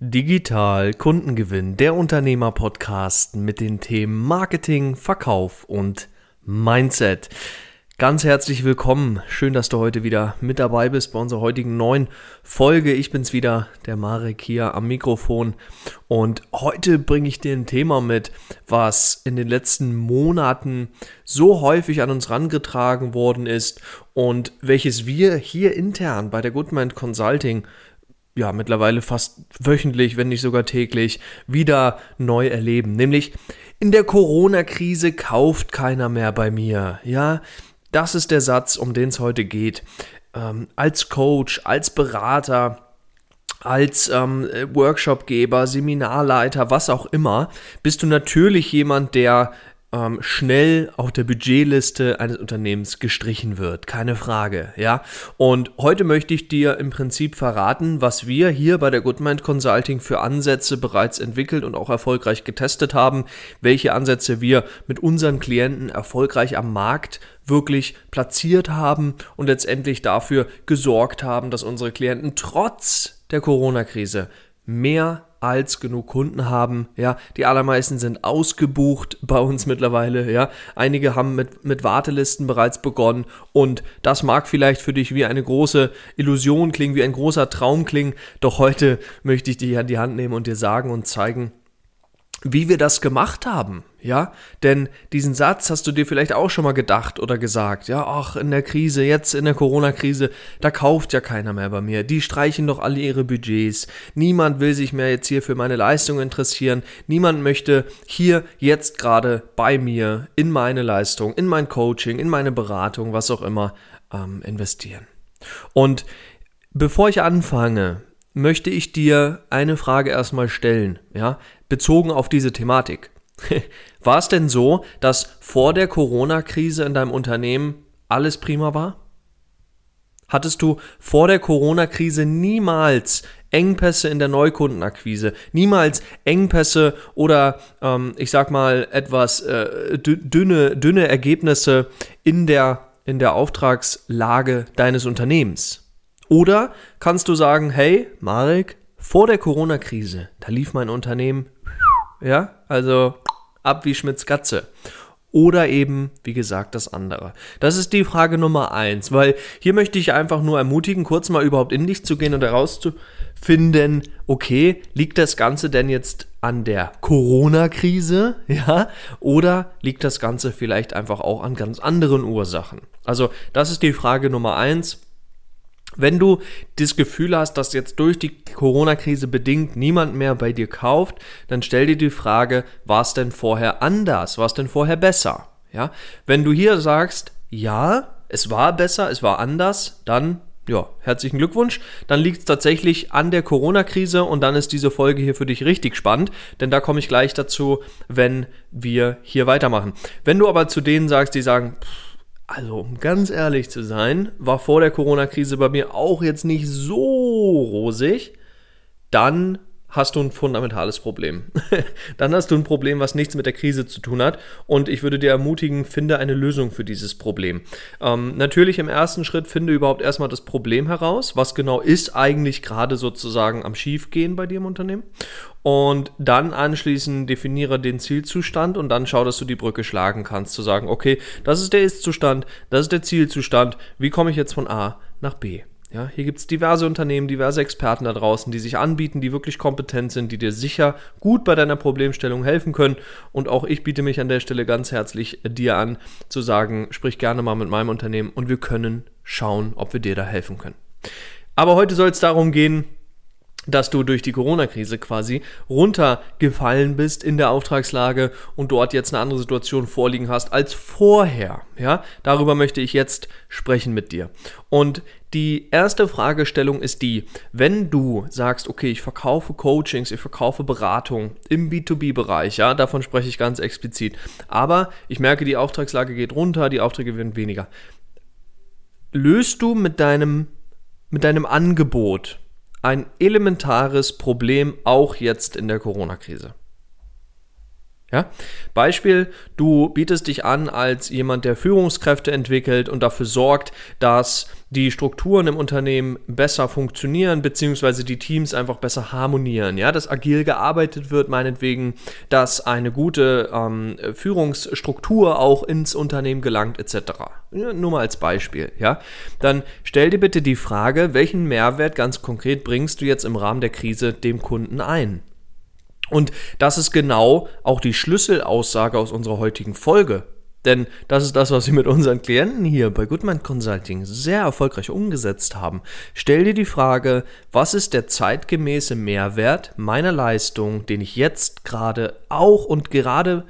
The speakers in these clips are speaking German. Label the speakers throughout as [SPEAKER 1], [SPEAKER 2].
[SPEAKER 1] Digital Kundengewinn, der Unternehmer-Podcast mit den Themen Marketing, Verkauf und Mindset. Ganz herzlich willkommen. Schön, dass du heute wieder mit dabei bist bei unserer heutigen neuen Folge. Ich bin's wieder, der Marek hier am Mikrofon. Und heute bringe ich dir ein Thema mit, was in den letzten Monaten so häufig an uns rangetragen worden ist und welches wir hier intern bei der Goodman Consulting ja, mittlerweile fast wöchentlich, wenn nicht sogar täglich, wieder neu erleben. Nämlich in der Corona-Krise kauft keiner mehr bei mir. Ja, das ist der Satz, um den es heute geht. Ähm, als Coach, als Berater, als ähm, Workshopgeber, Seminarleiter, was auch immer, bist du natürlich jemand, der ähm, schnell auf der Budgetliste eines Unternehmens gestrichen wird. Keine Frage, ja. Und heute möchte ich dir im Prinzip verraten, was wir hier bei der Goodmind Consulting für Ansätze bereits entwickelt und auch erfolgreich getestet haben, welche Ansätze wir mit unseren Klienten erfolgreich am Markt wirklich platziert haben und letztendlich dafür gesorgt haben, dass unsere Klienten trotz der Corona-Krise mehr als genug Kunden haben. Ja, die allermeisten sind ausgebucht bei uns mittlerweile. Ja, einige haben mit, mit Wartelisten bereits begonnen und das mag vielleicht für dich wie eine große Illusion klingen, wie ein großer Traum klingen. Doch heute möchte ich dich an die Hand nehmen und dir sagen und zeigen, wie wir das gemacht haben, ja? Denn diesen Satz hast du dir vielleicht auch schon mal gedacht oder gesagt, ja, ach, in der Krise, jetzt in der Corona-Krise, da kauft ja keiner mehr bei mir. Die streichen doch alle ihre Budgets. Niemand will sich mehr jetzt hier für meine Leistung interessieren. Niemand möchte hier jetzt gerade bei mir in meine Leistung, in mein Coaching, in meine Beratung, was auch immer, ähm, investieren. Und bevor ich anfange, möchte ich dir eine Frage erstmal stellen, ja, bezogen auf diese Thematik. War es denn so, dass vor der Corona-Krise in deinem Unternehmen alles prima war? Hattest du vor der Corona-Krise niemals Engpässe in der Neukundenakquise, niemals Engpässe oder ähm, ich sag mal etwas äh, dünne, dünne Ergebnisse in der, in der Auftragslage deines Unternehmens? Oder kannst du sagen, hey, Marek, vor der Corona-Krise, da lief mein Unternehmen, ja, also ab wie Schmitz Katze. Oder eben, wie gesagt, das andere. Das ist die Frage Nummer eins, weil hier möchte ich einfach nur ermutigen, kurz mal überhaupt in dich zu gehen und herauszufinden, okay, liegt das Ganze denn jetzt an der Corona-Krise, ja, oder liegt das Ganze vielleicht einfach auch an ganz anderen Ursachen? Also, das ist die Frage Nummer eins. Wenn du das Gefühl hast, dass jetzt durch die Corona-Krise bedingt niemand mehr bei dir kauft, dann stell dir die Frage, war es denn vorher anders? War es denn vorher besser? Ja? Wenn du hier sagst, ja, es war besser, es war anders, dann ja, herzlichen Glückwunsch. Dann liegt es tatsächlich an der Corona-Krise und dann ist diese Folge hier für dich richtig spannend, denn da komme ich gleich dazu, wenn wir hier weitermachen. Wenn du aber zu denen sagst, die sagen, pff, also, um ganz ehrlich zu sein, war vor der Corona-Krise bei mir auch jetzt nicht so rosig. Dann hast du ein fundamentales Problem. dann hast du ein Problem, was nichts mit der Krise zu tun hat. Und ich würde dir ermutigen, finde eine Lösung für dieses Problem. Ähm, natürlich im ersten Schritt finde überhaupt erstmal das Problem heraus. Was genau ist eigentlich gerade sozusagen am Schiefgehen bei dir im Unternehmen? Und dann anschließend definiere den Zielzustand und dann schau, dass du die Brücke schlagen kannst, zu sagen, okay, das ist der Ist-Zustand, das ist der Zielzustand, wie komme ich jetzt von A nach B? Ja, hier gibt es diverse Unternehmen, diverse Experten da draußen, die sich anbieten, die wirklich kompetent sind, die dir sicher gut bei deiner Problemstellung helfen können. Und auch ich biete mich an der Stelle ganz herzlich dir an, zu sagen, sprich gerne mal mit meinem Unternehmen und wir können schauen, ob wir dir da helfen können. Aber heute soll es darum gehen, dass du durch die Corona-Krise quasi runtergefallen bist in der Auftragslage und dort jetzt eine andere Situation vorliegen hast als vorher. Ja, darüber möchte ich jetzt sprechen mit dir. Und die erste Fragestellung ist die, wenn du sagst, okay, ich verkaufe Coachings, ich verkaufe Beratung im B2B-Bereich, ja, davon spreche ich ganz explizit. Aber ich merke, die Auftragslage geht runter, die Aufträge werden weniger. Löst du mit deinem, mit deinem Angebot ein elementares Problem auch jetzt in der Corona-Krise. Ja? Beispiel, du bietest dich an als jemand, der Führungskräfte entwickelt und dafür sorgt, dass die Strukturen im Unternehmen besser funktionieren, beziehungsweise die Teams einfach besser harmonieren, ja, dass agil gearbeitet wird, meinetwegen, dass eine gute ähm, Führungsstruktur auch ins Unternehmen gelangt, etc. Ja, nur mal als Beispiel, ja. Dann stell dir bitte die Frage, welchen Mehrwert ganz konkret bringst du jetzt im Rahmen der Krise dem Kunden ein? Und das ist genau auch die Schlüsselaussage aus unserer heutigen Folge. Denn das ist das, was wir mit unseren Klienten hier bei Goodman Consulting sehr erfolgreich umgesetzt haben. Stell dir die Frage, was ist der zeitgemäße Mehrwert meiner Leistung, den ich jetzt gerade auch und gerade,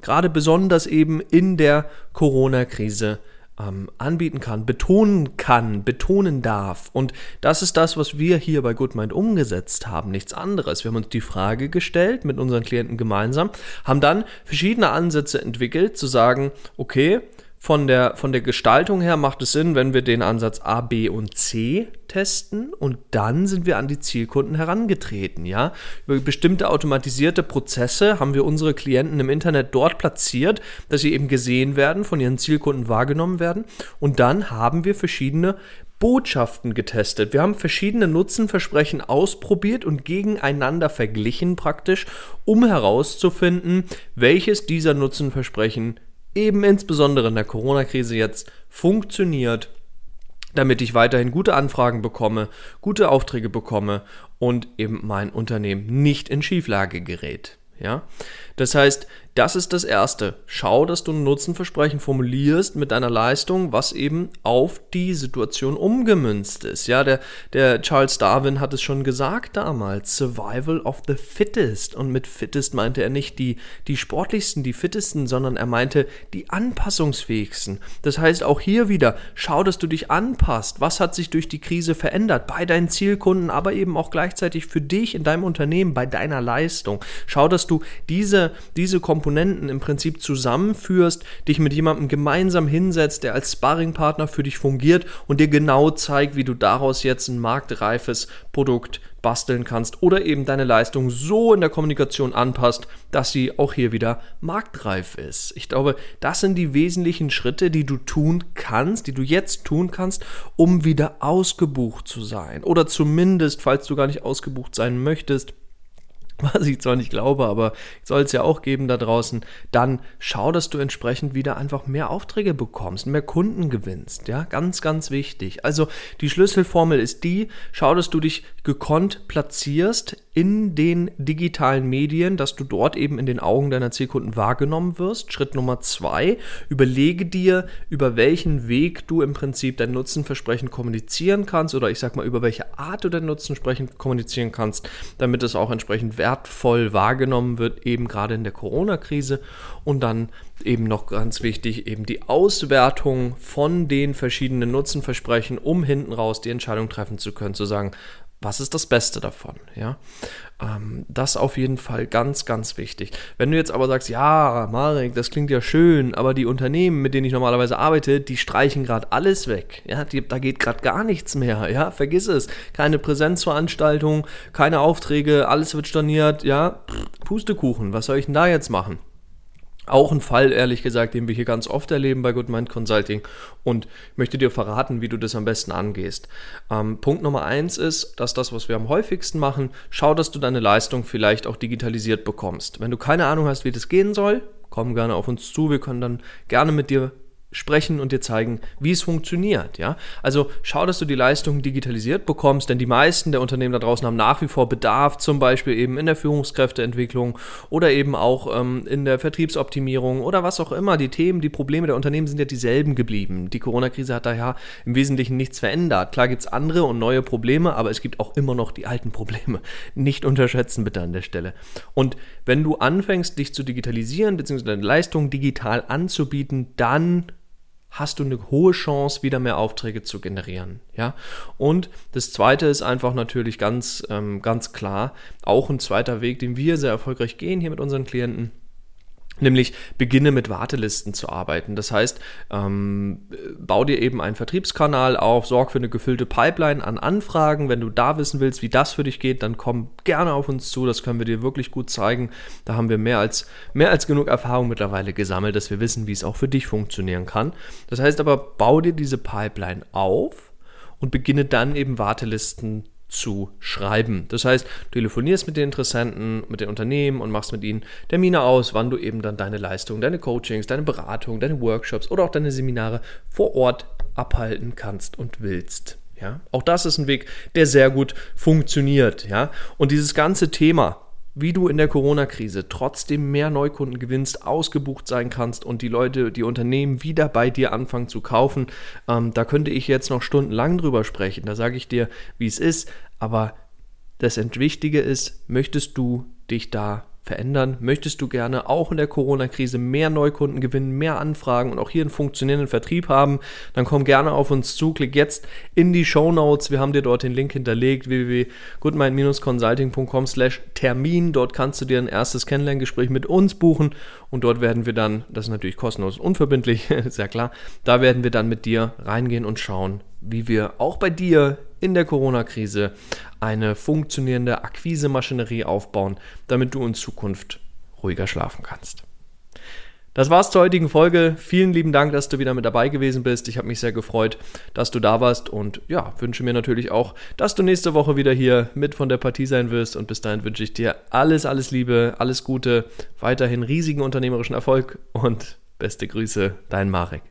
[SPEAKER 1] gerade besonders eben in der Corona-Krise ähm, anbieten kann, betonen kann, betonen darf. Und das ist das, was wir hier bei GoodMind umgesetzt haben, nichts anderes. Wir haben uns die Frage gestellt mit unseren Klienten gemeinsam, haben dann verschiedene Ansätze entwickelt, zu sagen, okay, von der, von der Gestaltung her macht es Sinn, wenn wir den Ansatz A, B und C testen und dann sind wir an die Zielkunden herangetreten, ja. Über bestimmte automatisierte Prozesse haben wir unsere Klienten im Internet dort platziert, dass sie eben gesehen werden, von ihren Zielkunden wahrgenommen werden und dann haben wir verschiedene Botschaften getestet. Wir haben verschiedene Nutzenversprechen ausprobiert und gegeneinander verglichen praktisch, um herauszufinden, welches dieser Nutzenversprechen eben insbesondere in der Corona-Krise jetzt funktioniert, damit ich weiterhin gute Anfragen bekomme, gute Aufträge bekomme und eben mein Unternehmen nicht in Schieflage gerät. Ja? Das heißt, das ist das Erste. Schau, dass du ein Nutzenversprechen formulierst mit deiner Leistung, was eben auf die Situation umgemünzt ist. Ja, der, der Charles Darwin hat es schon gesagt damals, Survival of the Fittest. Und mit Fittest meinte er nicht die, die sportlichsten, die fittesten, sondern er meinte die anpassungsfähigsten. Das heißt, auch hier wieder, schau, dass du dich anpasst. Was hat sich durch die Krise verändert? Bei deinen Zielkunden, aber eben auch gleichzeitig für dich in deinem Unternehmen, bei deiner Leistung. Schau, dass du diese, diese Komponenten Komponenten im Prinzip zusammenführst, dich mit jemandem gemeinsam hinsetzt, der als Sparringpartner für dich fungiert und dir genau zeigt, wie du daraus jetzt ein marktreifes Produkt basteln kannst oder eben deine Leistung so in der Kommunikation anpasst, dass sie auch hier wieder marktreif ist. Ich glaube, das sind die wesentlichen Schritte, die du tun kannst, die du jetzt tun kannst, um wieder ausgebucht zu sein. Oder zumindest, falls du gar nicht ausgebucht sein möchtest, was ich zwar nicht glaube, aber soll es ja auch geben da draußen, dann schau, dass du entsprechend wieder einfach mehr Aufträge bekommst, mehr Kunden gewinnst, ja, ganz, ganz wichtig. Also die Schlüsselformel ist die, schau, dass du dich gekonnt platzierst in den digitalen Medien, dass du dort eben in den Augen deiner Zielkunden wahrgenommen wirst. Schritt Nummer zwei, überlege dir, über welchen Weg du im Prinzip dein Nutzenversprechen kommunizieren kannst oder ich sag mal, über welche Art du dein Nutzenversprechen kommunizieren kannst, damit es auch entsprechend wertvoll wahrgenommen wird, eben gerade in der Corona-Krise. Und dann eben noch ganz wichtig, eben die Auswertung von den verschiedenen Nutzenversprechen, um hinten raus die Entscheidung treffen zu können, zu sagen, was ist das Beste davon? Ja, ähm, das auf jeden Fall ganz, ganz wichtig. Wenn du jetzt aber sagst, ja, Marek, das klingt ja schön, aber die Unternehmen, mit denen ich normalerweise arbeite, die streichen gerade alles weg. Ja, die, da geht gerade gar nichts mehr. Ja, vergiss es. Keine Präsenzveranstaltung, keine Aufträge, alles wird storniert. Ja, Pustekuchen. Was soll ich denn da jetzt machen? Auch ein Fall, ehrlich gesagt, den wir hier ganz oft erleben bei Good Mind Consulting und möchte dir verraten, wie du das am besten angehst. Ähm, Punkt Nummer eins ist, dass das, was wir am häufigsten machen, schau, dass du deine Leistung vielleicht auch digitalisiert bekommst. Wenn du keine Ahnung hast, wie das gehen soll, komm gerne auf uns zu. Wir können dann gerne mit dir sprechen und dir zeigen, wie es funktioniert. Ja? Also schau, dass du die Leistung digitalisiert bekommst, denn die meisten der Unternehmen da draußen haben nach wie vor Bedarf, zum Beispiel eben in der Führungskräfteentwicklung oder eben auch ähm, in der Vertriebsoptimierung oder was auch immer. Die Themen, die Probleme der Unternehmen sind ja dieselben geblieben. Die Corona-Krise hat daher im Wesentlichen nichts verändert. Klar gibt es andere und neue Probleme, aber es gibt auch immer noch die alten Probleme. Nicht unterschätzen bitte an der Stelle. Und wenn du anfängst, dich zu digitalisieren bzw. deine Leistung digital anzubieten, dann hast du eine hohe Chance, wieder mehr Aufträge zu generieren. Ja? Und das zweite ist einfach natürlich ganz, ähm, ganz klar, auch ein zweiter Weg, den wir sehr erfolgreich gehen hier mit unseren Klienten. Nämlich beginne mit Wartelisten zu arbeiten. Das heißt, ähm, bau dir eben einen Vertriebskanal auf, sorg für eine gefüllte Pipeline an Anfragen. Wenn du da wissen willst, wie das für dich geht, dann komm gerne auf uns zu. Das können wir dir wirklich gut zeigen. Da haben wir mehr als, mehr als genug Erfahrung mittlerweile gesammelt, dass wir wissen, wie es auch für dich funktionieren kann. Das heißt aber, bau dir diese Pipeline auf und beginne dann eben Wartelisten zu schreiben. Das heißt, du telefonierst mit den Interessenten, mit den Unternehmen und machst mit ihnen Termine aus, wann du eben dann deine Leistungen, deine Coachings, deine Beratung, deine Workshops oder auch deine Seminare vor Ort abhalten kannst und willst. Ja, auch das ist ein Weg, der sehr gut funktioniert. Ja, und dieses ganze Thema wie du in der Corona-Krise trotzdem mehr Neukunden gewinnst, ausgebucht sein kannst und die Leute, die Unternehmen wieder bei dir anfangen zu kaufen. Ähm, da könnte ich jetzt noch stundenlang drüber sprechen. Da sage ich dir, wie es ist. Aber das Wichtige ist, möchtest du dich da verändern? Möchtest du gerne auch in der Corona-Krise mehr Neukunden gewinnen, mehr Anfragen und auch hier einen funktionierenden Vertrieb haben? Dann komm gerne auf uns zu, klick jetzt in die Show Notes. Wir haben dir dort den Link hinterlegt, www.goodmind-consulting.com slash Termin. Dort kannst du dir ein erstes Kennenlerngespräch mit uns buchen und dort werden wir dann, das ist natürlich kostenlos und unverbindlich, sehr klar, da werden wir dann mit dir reingehen und schauen, wie wir auch bei dir in der Corona-Krise eine funktionierende Akquise-Maschinerie aufbauen, damit du in Zukunft ruhiger schlafen kannst. Das war's zur heutigen Folge. Vielen lieben Dank, dass du wieder mit dabei gewesen bist. Ich habe mich sehr gefreut, dass du da warst und ja, wünsche mir natürlich auch, dass du nächste Woche wieder hier mit von der Partie sein wirst und bis dahin wünsche ich dir alles, alles Liebe, alles Gute, weiterhin riesigen unternehmerischen Erfolg und beste Grüße, dein Marek.